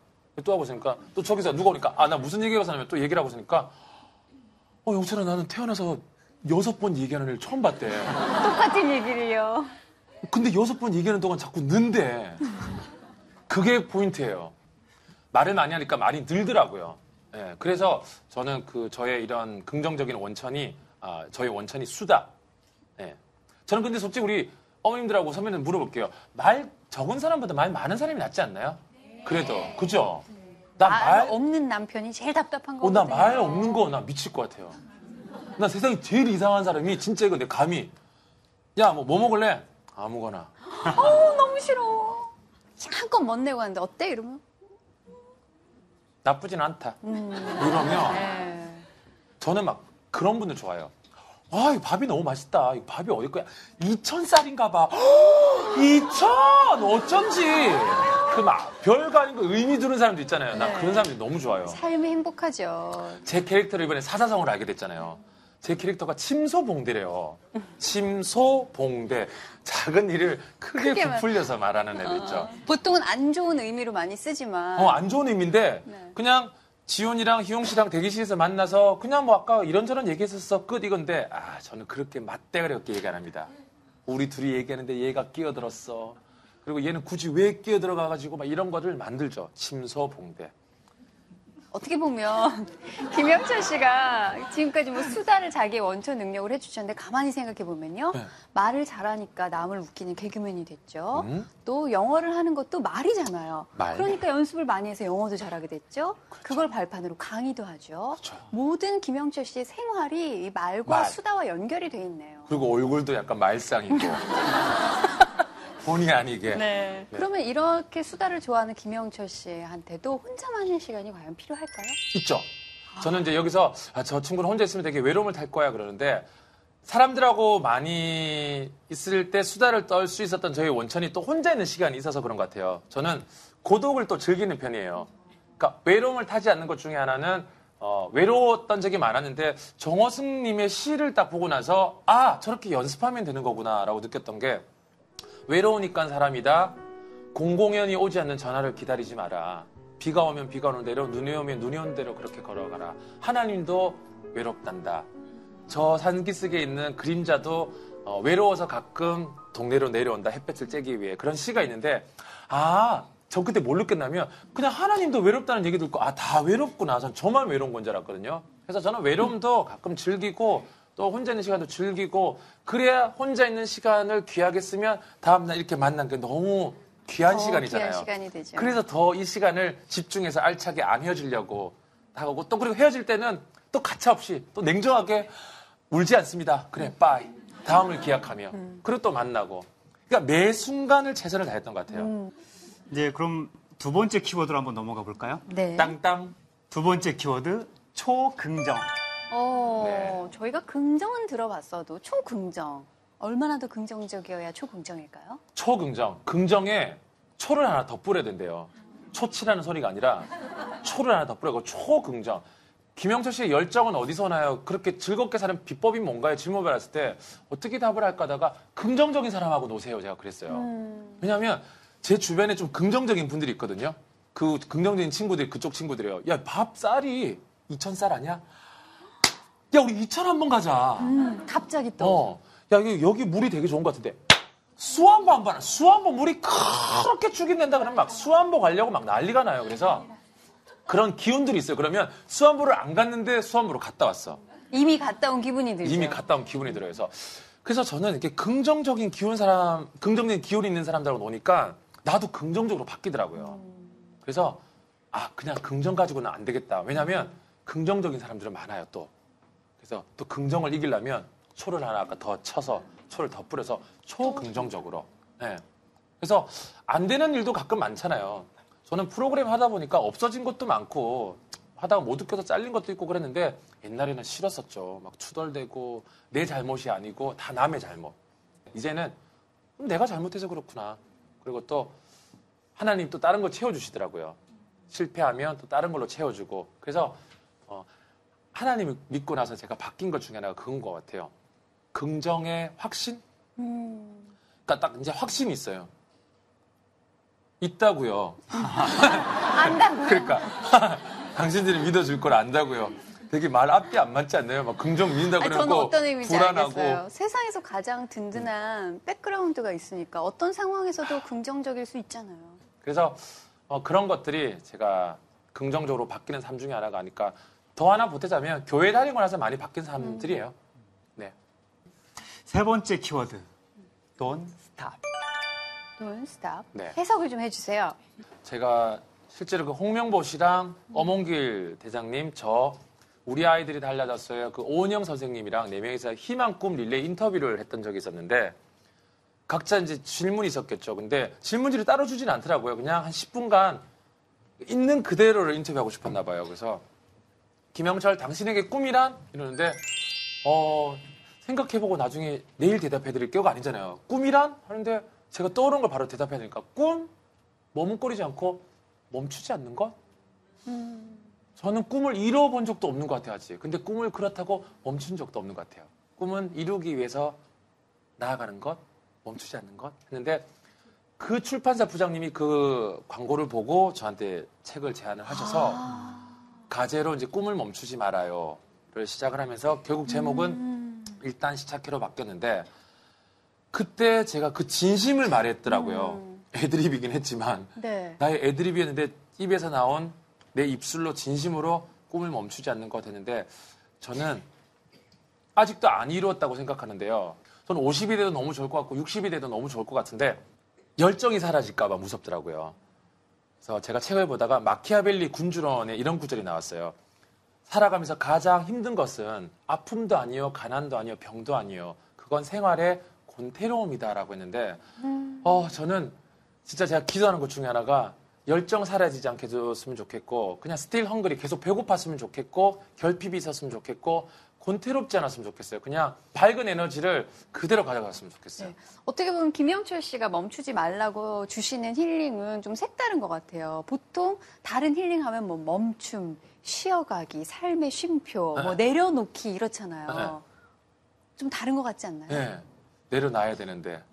[SPEAKER 4] 또 하고 있으니까 또 저기서 누가 오니까 아 나 무슨 얘기가 있었냐면 또 얘기를 하고 있으니까 어 영철아 나는 태어나서 여섯 번 얘기하는 일 처음 봤대.
[SPEAKER 2] 똑같은 얘기를요.
[SPEAKER 4] 근데 여섯 번 얘기하는 동안 자꾸 는데 그게 포인트예요. 말을 많이 하니까 말이 늘더라고요. 예, 그래서 저는 그 저의 이런 긍정적인 원천이 아, 저의 원천이 수다. 예. 저는 근데 솔직히 우리 어머님들하고 선배님 물어볼게요. 말 적은 사람보다 말 많은 사람이 낫지 않나요? 그래도 그죠?
[SPEAKER 2] 나말
[SPEAKER 4] 말,
[SPEAKER 2] 없는 남편이 제일 답답한
[SPEAKER 4] 어,
[SPEAKER 2] 거거든요.
[SPEAKER 4] 나말 없는 거 나 미칠 것 같아요. 나 세상에 제일 이상한 사람이 진짜 이거 내 감히 야 뭐 뭐 먹을래? 아무거나.
[SPEAKER 2] 어, 너무 싫어. 한껏 멋 내고 하는데 어때 이러면?
[SPEAKER 4] 나쁘진 않다. 이러면
[SPEAKER 2] 네.
[SPEAKER 4] 저는 막 그런 분들 좋아요. 아, 이 밥이 너무 맛있다. 이 밥이 어디 거야? 2,000쌀인가 봐. 2,000! 어쩐지. 그막 별거 아닌 거 의미 두는 사람도 있잖아요. 나
[SPEAKER 2] 네.
[SPEAKER 4] 그런 사람들이 너무 좋아요.
[SPEAKER 2] 삶이 행복하죠.
[SPEAKER 4] 제 캐릭터를 이번에 사사성을 알게 됐잖아요. 제 캐릭터가 침소봉대래요. 침소봉대. 작은 일을 크게
[SPEAKER 2] 크게 말-
[SPEAKER 4] 부풀려서 말하는 애들 있죠.
[SPEAKER 2] 보통은 안 좋은 의미로 많이 쓰지만
[SPEAKER 4] 어, 안 좋은 의미인데
[SPEAKER 2] 네.
[SPEAKER 4] 그냥 지훈이랑 희용 씨랑 대기실에서 만나서 그냥 뭐 아까 이런저런 얘기했었어 끝 이건데 아 저는 그렇게 맞대가리 없게 얘기 안 합니다. 우리 둘이 얘기하는데 얘가 끼어들었어. 그리고 얘는 굳이 왜 끼어들어가가지고 막 이런 거를 만들죠. 침소봉대.
[SPEAKER 2] 어떻게 보면 김영철 씨가 지금까지 뭐 수다를 자기의 원천 능력을 해주셨는데 가만히 생각해 보면요
[SPEAKER 4] 네.
[SPEAKER 2] 말을 잘하니까 남을 웃기는 개그맨이 됐죠.
[SPEAKER 4] 음?
[SPEAKER 2] 또 영어를 하는 것도 말이잖아요.
[SPEAKER 4] 말.
[SPEAKER 2] 그러니까 연습을 많이 해서 영어도 잘하게 됐죠. 그걸 발판으로 강의도 하죠.
[SPEAKER 4] 그렇죠.
[SPEAKER 2] 모든 김영철 씨의 생활이 이 말과
[SPEAKER 4] 말.
[SPEAKER 2] 수다와 연결이 돼 있네요.
[SPEAKER 4] 그리고 얼굴도 약간 말상이고 본의 아니게.
[SPEAKER 2] 네. 그러면 이렇게 수다를 좋아하는 김영철 씨한테도 혼자만 하는 시간이 과연 필요할까요?
[SPEAKER 4] 있죠. 저는 이제 여기서 아, 저 친구는 혼자 있으면 되게 외로움을 탈 거야 그러는데 사람들하고 많이 있을 때 수다를 떨 수 있었던 저희 원천이 또 혼자 있는 시간이 있어서 그런 것 같아요. 저는 고독을 또 즐기는 편이에요. 그러니까 외로움을 타지 않는 것 중에 하나는 어, 외로웠던 적이 많았는데 정호승님의 시를 딱 보고 나서 아 저렇게 연습하면 되는 거구나라고 느꼈던 게 외로우니까 사람이다. 공공연히 오지 않는 전화를 기다리지 마라. 비가 오면 비가 오는 대로, 눈이 오면 눈이 오는 대로 그렇게 걸어가라. 하나님도 외롭단다. 저 산기슭에 있는 그림자도 어, 외로워서 가끔 동네로 내려온다. 햇볕을 쬐기 위해. 그런 시가 있는데, 아, 저 그때 뭘 느꼈냐면, 그냥 하나님도 외롭다는 얘기 듣고, 아, 다 외롭구나. 전 저만 외로운 건 줄 알았거든요. 그래서 저는 외로움도 가끔 즐기고, 또 혼자 있는 시간도 즐기고, 그래야 혼자 있는 시간을 귀하게 쓰면 다음날 이렇게 만난 게 너무 귀한
[SPEAKER 2] 더
[SPEAKER 4] 시간이잖아요.
[SPEAKER 2] 귀한 시간이 되죠.
[SPEAKER 4] 그래서 더 이 시간을 집중해서 알차게 안 헤어지려고 하고 또 그리고 헤어질 때는 또 가차없이 또 냉정하게 울지 않습니다. 그래, 빠이. 다음을 기약하며. 그리고 또 만나고. 그러니까 매 순간을 최선을 다했던 것 같아요.
[SPEAKER 3] 이제 그럼 두 번째 키워드로 한번 넘어가 볼까요?
[SPEAKER 2] 네.
[SPEAKER 4] 땅땅.
[SPEAKER 3] 두 번째 키워드 초긍정.
[SPEAKER 2] 어,
[SPEAKER 4] 네.
[SPEAKER 2] 저희가 긍정은 들어봤어도 초긍정. 얼마나 더 긍정적이어야 초긍정일까요?
[SPEAKER 4] 초긍정. 긍정에 초를 하나 더 뿌려야 된대요. 초치라는 소리가 아니라 초를 하나 더 뿌려고 초긍정. 김영철 씨의 열정은 어디서 나요? 그렇게 즐겁게 사는 비법이 뭔가요? 질문 받았을 때 어떻게 답을 할까 하다가 긍정적인 사람하고 노세요. 제가 그랬어요.
[SPEAKER 2] 음.
[SPEAKER 4] 왜냐하면 제 주변에 좀 긍정적인 분들이 있거든요. 그 긍정적인 친구들이 그쪽 친구들이에요. 야, 밥 쌀이 2,000쌀 아니야? 야, 우리 2,000 한번 가자.
[SPEAKER 2] 음, 갑자기 또.
[SPEAKER 4] 어. 야, 여기, 여기 물이 되게 좋은 것 같은데. 수안보 한 번, 수안보 물이 그렇게 죽인댄다 그러면 막 수안보 가려고 막 난리가 나요. 그래서 그런 기운들이 있어요. 그러면 수안보를 안 갔는데 수안보로 갔다 왔어.
[SPEAKER 2] 이미 갔다 온 기분이 들죠.
[SPEAKER 4] 이미 갔다 온 기분이 들어요. 그래서 그래서 저는 이렇게 긍정적인 기운 사람, 긍정적인 기운이 있는 사람들하고 노니까 나도 긍정적으로 바뀌더라고요. 그래서 아 그냥 긍정 가지고는 안 되겠다. 왜냐하면 긍정적인 사람들은 많아요 또. 그래서 또 긍정을 이기려면 초를 하나 아까 더 쳐서 초를 더 뿌려서 초긍정적으로. 네. 그래서 안 되는 일도 가끔 많잖아요. 저는 프로그램 하다 보니까 없어진 것도 많고 하다가 못 웃겨서 잘린 것도 있고 그랬는데 옛날에는 싫었었죠. 막 투덜대고 내 잘못이 아니고 다 남의 잘못. 이제는 음, 내가 잘못해서 그렇구나. 그리고 또 하나님 또 다른 거 채워주시더라고요. 실패하면 또 다른 걸로 채워주고. 그래서 어, 하나님을 믿고 나서 제가 바뀐 것 중에 하나가 그건 것 같아요. 긍정의 확신? 그러니까 딱 이제 확신이 있어요. 있다고요.
[SPEAKER 2] 안다고요?
[SPEAKER 4] 그러니까 당신들이 믿어줄 걸 안다고요. 되게 말 앞뒤 안 맞지 않나요? 막 긍정 믿는다
[SPEAKER 2] 아니,
[SPEAKER 4] 그러고
[SPEAKER 2] 저는 어떤 의미인지
[SPEAKER 4] 불안하고
[SPEAKER 2] 알겠어요. 세상에서 가장 든든한 백그라운드가 있으니까 어떤 상황에서도 긍정적일 수 있잖아요.
[SPEAKER 4] 그래서 어, 그런 것들이 제가 긍정적으로 바뀌는 삶 중에 하나가 아닐까. 더 하나 보태자면 교회 다니고 나서 많이 바뀐 사람들이에요. 네.
[SPEAKER 3] 세 번째 키워드. Don't stop.
[SPEAKER 2] Don't stop.
[SPEAKER 4] 네.
[SPEAKER 2] 해석을 좀 해주세요.
[SPEAKER 4] 제가 실제로 그 홍명보 씨랑 어몽길 대장님, 저, 우리 아이들이 달라졌어요. 그 오은영 선생님이랑 네 명이서 희망 꿈 릴레이 인터뷰를 했던 적이 있었는데 각자 이제 질문이 있었겠죠. 근데 질문지를 따로 주진 않더라고요. 그냥 한 10분간 있는 그대로를 인터뷰하고 싶었나 봐요. 그래서 김영철 당신에게 꿈이란? 이러는데 어 생각해보고 나중에 내일 대답해드릴게요가 아니잖아요. 꿈이란? 하는데 제가 떠오른 걸 바로 대답해야 되니까 꿈? 머뭇거리지 않고 멈추지 않는 것? 저는 꿈을 이뤄본 적도 없는 것 같아요, 아직. 근데 꿈을 그렇다고 멈춘 적도 없는 것 같아요. 꿈은 이루기 위해서 나아가는 것, 멈추지 않는 것 했는데 그 출판사 부장님이 그 광고를 보고 저한테 책을 제안을 하셔서 가제로 이제 꿈을 멈추지 말아요를 시작을 하면서 결국 제목은 일단 시작해로 바뀌었는데 그때 제가 그 진심을 말했더라고요. 애드립이긴 했지만
[SPEAKER 2] 네.
[SPEAKER 4] 나의 애드립이었는데 입에서 나온 내 입술로 진심으로 꿈을 멈추지 않는 것 같았는데 저는 아직도 안 이루었다고 생각하는데요. 저는 50이 돼도 너무 좋을 것 같고 60이 돼도 너무 좋을 것 같은데 열정이 사라질까봐 무섭더라고요. 그래서 제가 책을 보다가 마키아벨리 군주론에 이런 구절이 나왔어요. 살아가면서 가장 힘든 것은 아픔도 아니요, 가난도 아니요, 병도 아니요. 그건 생활의 곤태로움이다라고 했는데, 어, 저는 진짜 제가 기도하는 것 중에 하나가 열정 사라지지 않게 해줬으면 좋겠고, 그냥 still hungry 계속 배고팠으면 좋겠고, 결핍이 있었으면 좋겠고, 권태롭지 않았으면 좋겠어요. 그냥 밝은 에너지를 그대로 가져갔으면 좋겠어요.
[SPEAKER 2] 네. 어떻게 보면 김영철 씨가 멈추지 말라고 주시는 힐링은 좀 색다른 것 같아요. 보통 다른 힐링하면 뭐 멈춤, 쉬어가기, 삶의 쉼표, 뭐
[SPEAKER 4] 네.
[SPEAKER 2] 내려놓기 이렇잖아요. 좀 다른 것 같지 않나요?
[SPEAKER 4] 네, 내려놔야 되는데.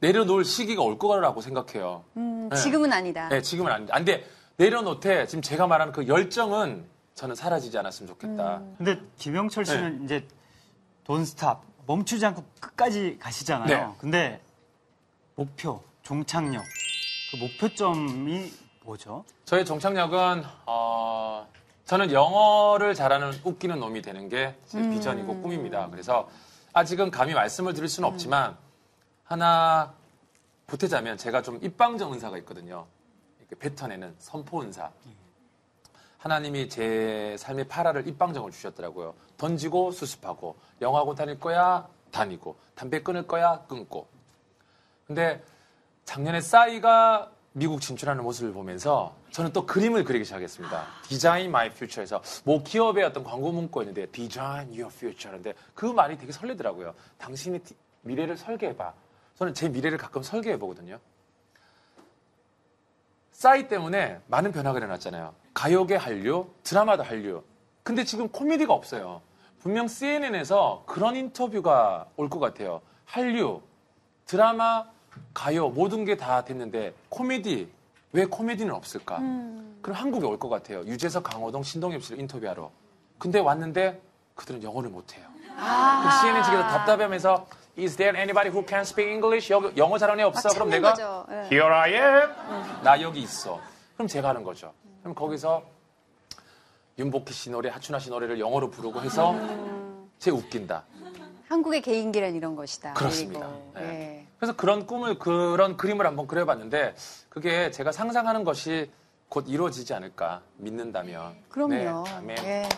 [SPEAKER 4] 내려놓을 시기가 올 거라고 생각해요.
[SPEAKER 2] 음,
[SPEAKER 4] 네.
[SPEAKER 2] 지금은 아니다.
[SPEAKER 4] 네, 지금은 아닌데. 안 돼. 내려놓되 지금 제가 말하는 그 열정은 저는 사라지지 않았으면 좋겠다.
[SPEAKER 3] 근데 김영철 씨는
[SPEAKER 4] 네.
[SPEAKER 3] 이제 Don't stop. 멈추지 않고 끝까지 가시잖아요.
[SPEAKER 4] 네.
[SPEAKER 3] 근데 목표, 종착역. 그 목표점이 뭐죠?
[SPEAKER 4] 저의 종착역은 어, 저는 영어를 잘하는 웃기는 놈이 되는 게 제 비전이고 꿈입니다. 그래서 아직은 감히 말씀을 드릴 수는 없지만 하나 보태자면 제가 좀 입방정 은사가 있거든요. 이렇게 뱉어내는 선포 은사. 하나님이 제 삶의 팔 할을 입방정을 주셨더라고요. 던지고 수습하고 영어학원 다닐 거야 다니고 담배 끊을 거야 끊고. 근데 작년에 싸이가 미국 진출하는 모습을 보면서 저는 또 그림을 그리기 시작했습니다. design my future 해서 모 기업의 어떤 광고 문구였는데 design your future인데 그 말이 되게 설레더라고요. 당신이 디- 미래를 설계해봐. 저는 제 미래를 가끔 설계해 보거든요. 싸이 때문에 많은 변화가 일어났잖아요. 가요계 한류, 드라마도 한류. 근데 지금 코미디가 없어요. 분명 CNN에서 그런 인터뷰가 올 것 같아요. 한류, 드라마, 가요 모든 게 다 됐는데 코미디 왜 코미디는 없을까? 그럼 한국에 올 것 같아요. 유재석, 강호동, 신동엽 씨를 인터뷰하러. 근데 왔는데 그들은 영어를 못해요.
[SPEAKER 2] 아.
[SPEAKER 4] CNN 측에서 답답해하면서 Is there anybody who can speak English? 여- 영어 잘하는 애 없어?
[SPEAKER 2] 막
[SPEAKER 4] 그럼 내가
[SPEAKER 2] 거죠. 예.
[SPEAKER 4] Here I am. 나 여기 있어. 그럼 제가 하는 거죠. 그럼 거기서 윤복희 씨 노래, 하춘아 씨 노래를 영어로 부르고 해서 제 웃긴다.
[SPEAKER 2] 한국의 개인기란 이런 것이다.
[SPEAKER 4] 그렇습니다. 네.
[SPEAKER 2] 예.
[SPEAKER 4] 그래서 그런 꿈을 그런 그림을 한번 그려봤는데 그게 제가 상상하는 것이 곧 이루어지지 않을까 믿는다면.
[SPEAKER 2] 그럼요.
[SPEAKER 4] 네, 아멘.
[SPEAKER 2] 예.
[SPEAKER 4] 네.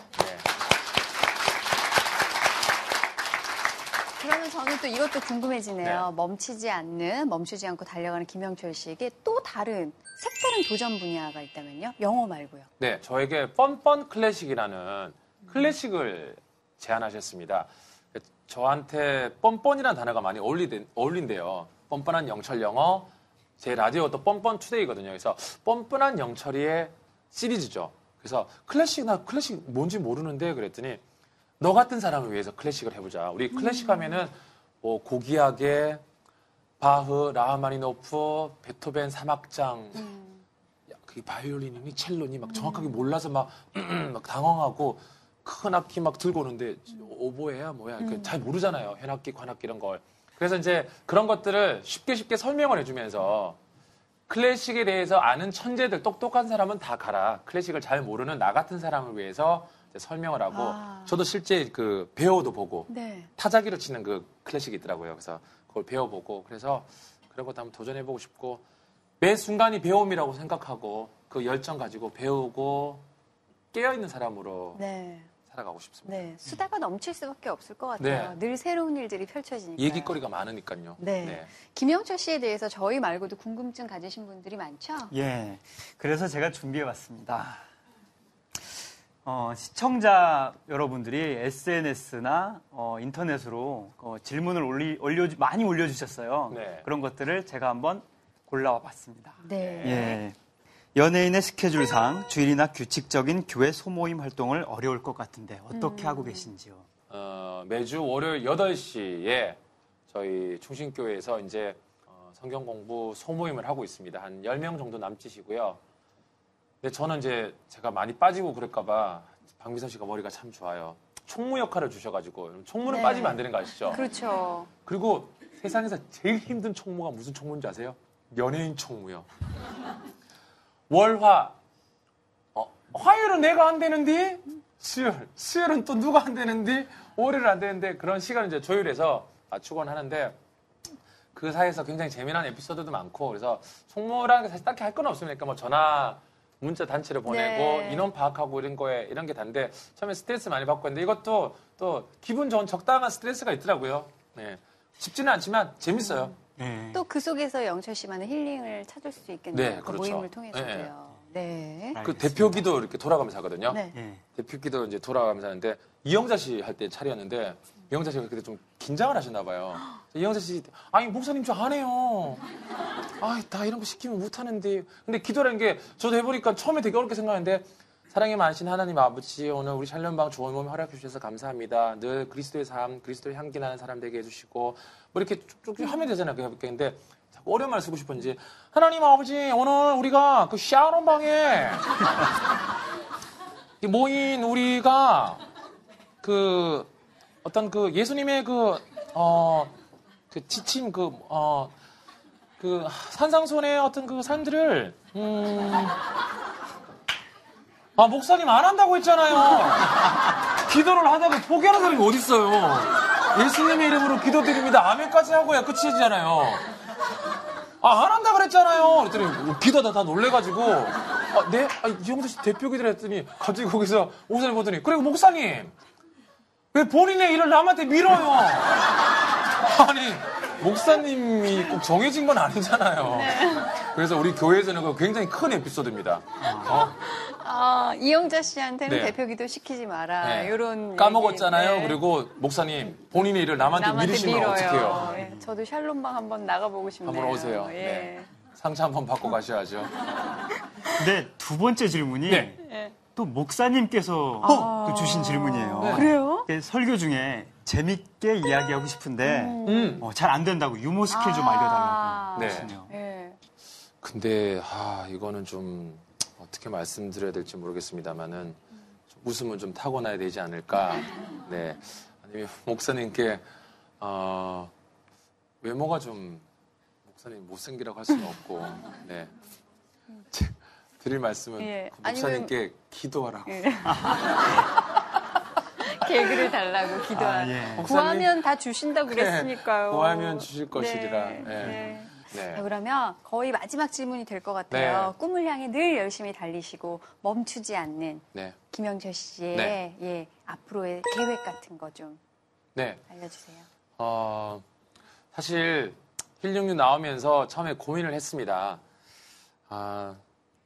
[SPEAKER 2] 그러면 저는 또 이것도 궁금해지네요.
[SPEAKER 4] 네.
[SPEAKER 2] 멈추지 않는, 멈추지 않고 달려가는 김영철 씨에게 또 다른 색다른 도전 분야가 있다면요? 영어 말고요.
[SPEAKER 4] 네, 저에게 뻔뻔 클래식이라는 클래식을 제안하셨습니다. 저한테 뻔뻔이라는 단어가 많이 어울리, 어울린대요. 뻔뻔한 영철 영어, 제 라디오 또 Fun Fun Today거든요. 그래서 뻔뻔한 영철이의 시리즈죠. 그래서 클래식, 나 클래식 뭔지 모르는데 그랬더니 너 같은 사람을 위해서 클래식을 해보자. 우리 클래식 하면은 뭐 고귀하게 바흐, 라흐마니노프, 베토벤 4악장, 야, 그 바이올린이니 첼로니? 막 정확하게 몰라서 막, 막 당황하고 큰 악기 막 들고 오는데 오보에야 뭐야? 잘 모르잖아요. 현악기 관악기 이런 걸. 그래서 이제 그런 것들을 쉽게 쉽게 설명을 해주면서 클래식에 대해서 아는 천재들 똑똑한 사람은 다 가라. 클래식을 잘 모르는 나 같은 사람을 위해서 설명을 하고
[SPEAKER 2] 아.
[SPEAKER 4] 저도 실제 그 배워도 보고
[SPEAKER 2] 네.
[SPEAKER 4] 타자기로 치는 그 클래식이 있더라고요. 그래서 그걸 배워보고 그래서 그런 것도 한번 도전해보고 싶고 매 순간이 배움이라고 생각하고 그 열정 가지고 배우고 깨어있는 사람으로
[SPEAKER 2] 네.
[SPEAKER 4] 살아가고 싶습니다.
[SPEAKER 2] 네. 수다가 넘칠 수밖에 없을 것 같아요.
[SPEAKER 4] 네.
[SPEAKER 2] 늘 새로운 일들이 펼쳐지니까.
[SPEAKER 4] 얘기거리가 많으니까요.
[SPEAKER 2] 네. 김영철 씨에 대해서 저희 말고도 궁금증 가지신 분들이 많죠?
[SPEAKER 3] 예. 그래서 제가 준비해 왔습니다. 어, 시청자 여러분들이 SNS나 어, 인터넷으로 어, 질문을 올리, 올려 많이 올려주셨어요.
[SPEAKER 4] 네.
[SPEAKER 3] 그런 것들을 제가 한번 골라와 봤습니다.
[SPEAKER 2] 네.
[SPEAKER 3] 예. 연예인의 스케줄상 주일이나 규칙적인 교회 소모임 활동을 어려울 것 같은데 어떻게
[SPEAKER 2] 음.
[SPEAKER 3] 하고 계신지요?
[SPEAKER 4] 어, 매주 월요일 8시에 저희 충신교회에서 이제 어, 성경 공부 소모임을 하고 있습니다. 한 10명 정도 남짓이고요. 근데 저는 이제 제가 많이 빠지고 그럴까봐 박미선 씨가 머리가 참 좋아요. 총무 역할을 주셔가지고 총무는
[SPEAKER 2] 네.
[SPEAKER 4] 빠지면 안 되는 거 아시죠?
[SPEAKER 2] 그렇죠.
[SPEAKER 4] 그리고 세상에서 제일 힘든 총무가 무슨 총무인지 아세요? 연예인 총무요. 월화. 어, 화요일은 내가 안 되는데? 수요일. 수요일은 또 누가 안 되는데? 월요일은 안 되는데? 그런 시간을 이제 조율해서 맞추곤 하는데, 그 사이에서 굉장히 재미난 에피소드도 많고, 그래서 총무라는 게 사실 딱히 할 건 없으니까 뭐 전화, 문자 단체를 보내고,
[SPEAKER 2] 네.
[SPEAKER 4] 인원 파악하고 이런 거에, 이런 게 단데, 처음에 스트레스 많이 받고 했는데, 이것도 또 기분 좋은 적당한 스트레스가 있더라고요. 네. 쉽지는 않지만 재밌어요.
[SPEAKER 3] 네.
[SPEAKER 2] 또그 속에서 영철 씨만의 힐링을 찾을 수 있겠네요.
[SPEAKER 4] 네,
[SPEAKER 2] 그
[SPEAKER 4] 그렇죠.
[SPEAKER 2] 모임을 통해서도요. 네.
[SPEAKER 4] 그
[SPEAKER 3] 알겠습니다.
[SPEAKER 4] 대표기도 이렇게 돌아가면서 하거든요.
[SPEAKER 2] 네.
[SPEAKER 3] 예.
[SPEAKER 4] 대표기도 이제 돌아가면서 하는데 이영자 씨 할 때 차례였는데 이영자 씨가 그때 좀 긴장을 하셨나 봐요. 이영자 씨, 아니 목사님 저 안 해요. 아, 나 이런 거 시키면 못 하는데. 근데 기도라는 게 저도 해보니까 처음에 되게 어렵게 생각했는데 사랑이 많으신 하나님 아버지 오늘 우리 샬롬방 좋은 몸 허락해 주셔서 감사합니다. 늘 그리스도의 삶, 그리스도의 향기 나는 사람 되게 해주시고 뭐 이렇게 쭉쭉 하면 되잖아요. 그게 근데 자꾸 어려운 말 쓰고 싶은지 하나님 아버지 오늘 우리가 그 샬롬방에 이 모인 우리가 그 어떤 그 예수님의 그, 어, 그 지침 그, 어, 그 산상손의 어떤 그 사람들을, 음, 아, 목사님 안 한다고 했잖아요. 기도를 하다가 포기하는 사람이 어딨어요. 예수님의 이름으로 기도드립니다. 아멘까지 하고야 끝이잖아요. 아, 안 한다 그랬잖아요. 그랬더니 기도하다 다 놀래가지고, 아, 네? 아, 이영수 씨 대표 기도를 했더니 갑자기 거기서 목사님 보더니, 그리고 목사님, 왜 본인의 일을 남한테 밀어요? 아니, 목사님이 꼭 정해진 건 아니잖아요. 그래서 우리 교회에서는 그거 굉장히 큰 에피소드입니다. 어?
[SPEAKER 2] 아, 이영자 씨한테는
[SPEAKER 4] 네.
[SPEAKER 2] 대표 기도 시키지 마라.
[SPEAKER 4] 네.
[SPEAKER 2] 이런
[SPEAKER 4] 까먹었잖아요.
[SPEAKER 2] 네.
[SPEAKER 4] 그리고 목사님, 본인의 일을 남한테,
[SPEAKER 2] 남한테
[SPEAKER 4] 밀으시면
[SPEAKER 2] 밀어요.
[SPEAKER 4] 어떡해요?
[SPEAKER 2] 예, 저도 샬롬방 한번 나가보고 싶네요.
[SPEAKER 4] 한번 오세요.
[SPEAKER 2] 예.
[SPEAKER 4] 네. 상처 한번 받고 가셔야죠.
[SPEAKER 3] 근데 두 번째 질문이
[SPEAKER 4] 네.
[SPEAKER 2] 예.
[SPEAKER 3] 또 목사님께서
[SPEAKER 2] 아.
[SPEAKER 3] 또 주신 질문이에요.
[SPEAKER 4] 네.
[SPEAKER 2] 그래요?
[SPEAKER 3] 이게 설교 중에 재밌게 이야기하고 싶은데
[SPEAKER 4] 음.
[SPEAKER 3] 어, 잘 안 된다고 유머 스킬 좀
[SPEAKER 2] 아.
[SPEAKER 3] 알려달라고
[SPEAKER 4] 네.
[SPEAKER 3] 하시네요.
[SPEAKER 2] 예.
[SPEAKER 4] 근데 아 이거는 좀 어떻게 말씀드려야 될지 모르겠습니다만은 좀 웃음은 좀 타고나야 되지 않을까. 네. 아니면 목사님께 어, 외모가 좀 목사님 못생기라고 할 수는 없고. 네. 제- 드릴 말씀은
[SPEAKER 2] 예.
[SPEAKER 4] 그 목사님께 기도하라고.
[SPEAKER 2] 예. 개그를 달라고 기도하는.
[SPEAKER 3] 아, 예.
[SPEAKER 2] 구하면 다 주신다고 그랬으니까요.
[SPEAKER 4] 네. 구하면 주실 것이리라.
[SPEAKER 2] 네.
[SPEAKER 4] 네.
[SPEAKER 2] 네.
[SPEAKER 4] 네.
[SPEAKER 2] 자, 그러면 거의 마지막 질문이 될 것 같아요.
[SPEAKER 4] 네.
[SPEAKER 2] 꿈을 향해 늘 열심히 달리시고 멈추지 않는
[SPEAKER 4] 네.
[SPEAKER 2] 김영철 씨의
[SPEAKER 4] 네.
[SPEAKER 2] 예, 앞으로의 계획 같은 거좀
[SPEAKER 4] 네.
[SPEAKER 2] 알려주세요.
[SPEAKER 4] 어, 사실 힐링류 나오면서 처음에 고민을 했습니다. 아,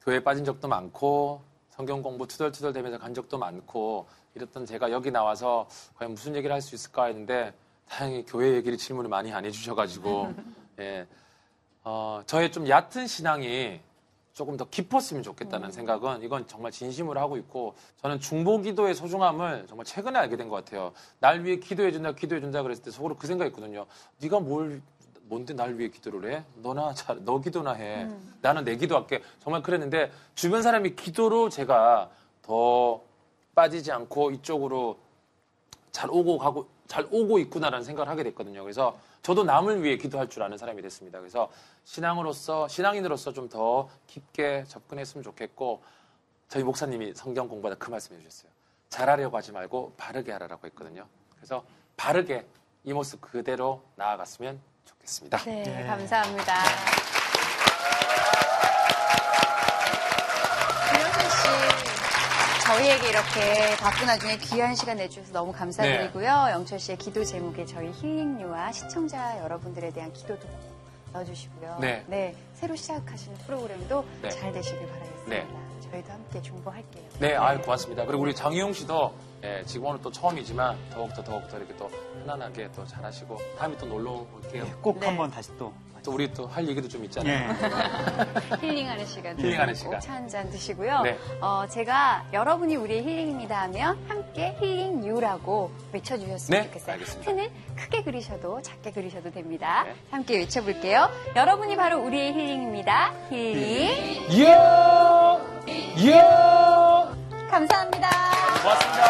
[SPEAKER 4] 교회에 빠진 적도 많고 성경 공부 투덜투덜 되면서 간 적도 많고 이랬던 제가 여기 나와서 과연 무슨 얘기를 할 수 있을까 했는데 다행히 교회 얘기를 질문을 많이 안 해주셔가지고 예, 어, 저의 좀 얕은 신앙이 조금 더 깊었으면 좋겠다는 생각은 이건 정말 진심으로 하고 있고 저는 중보 기도의 소중함을 정말 최근에 알게 된 것 같아요. 날 위해 기도해 준다, 기도해 준다 그랬을 때 속으로 그 생각했거든요. 네가 뭘 뭔데 날 위해 기도를 해? 너나 잘, 너 기도나 해. 나는 내 기도할게. 정말 그랬는데 주변 사람이 기도로 제가 더 빠지지 않고 이쪽으로 잘 오고 가고 잘 오고 있구나라는 생각을 하게 됐거든요. 그래서 저도 남을 위해 기도할 줄 아는 사람이 됐습니다. 그래서 신앙으로서 신앙인으로서 좀 더 깊게 접근했으면 좋겠고 저희 목사님이 성경 공부하다 그 말씀해 주셨어요. 잘하려고 하지 말고 바르게 하라고 했거든요. 그래서 바르게 이 모습 그대로 나아갔으면 좋겠습니다.
[SPEAKER 2] 네,
[SPEAKER 3] 네.
[SPEAKER 2] 감사합니다. 저희에게 이렇게 바쁜 와중에 귀한 시간 내주셔서 너무 감사드리고요.
[SPEAKER 3] 네.
[SPEAKER 2] 영철 씨의 기도 제목에 저희 힐링류와 시청자 여러분들에 대한 기도도 넣어주시고요.
[SPEAKER 4] 네.
[SPEAKER 2] 새로 시작하시는 프로그램도
[SPEAKER 4] 네.
[SPEAKER 2] 잘 되시길 바라겠습니다.
[SPEAKER 4] 네.
[SPEAKER 2] 저희도 함께 중보할게요.
[SPEAKER 4] 네, 아유, 고맙습니다. 그리고 우리 장희용 씨도 예, 지금 오늘 또 처음이지만 더욱더 더욱더 이렇게 또 편안하게 또 잘하시고 다음에 또 놀러 올게요.
[SPEAKER 3] 꼭
[SPEAKER 2] 네.
[SPEAKER 3] 한번 다시 또.
[SPEAKER 4] 또 우리 또 할 얘기도 좀 있잖아요.
[SPEAKER 3] 예.
[SPEAKER 2] 힐링하는 시간.
[SPEAKER 4] 힐링하는 시간.
[SPEAKER 2] 차한 잔 드시고요.
[SPEAKER 4] 네.
[SPEAKER 2] 어, 제가 여러분이 우리의 힐링입니다 하면 함께 힐링 유라고 외쳐주셨으면
[SPEAKER 4] 네,
[SPEAKER 2] 좋겠어요.
[SPEAKER 4] 알겠습니다.
[SPEAKER 2] 하트는 크게 그리셔도 작게 그리셔도 됩니다.
[SPEAKER 4] 네.
[SPEAKER 2] 함께 외쳐볼게요. 여러분이 바로 우리의 힐링입니다. 힐링.
[SPEAKER 4] 이야! 이야!
[SPEAKER 2] 감사합니다.
[SPEAKER 4] 고맙습니다.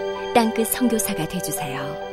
[SPEAKER 5] 땅끝 성교사가 되주세요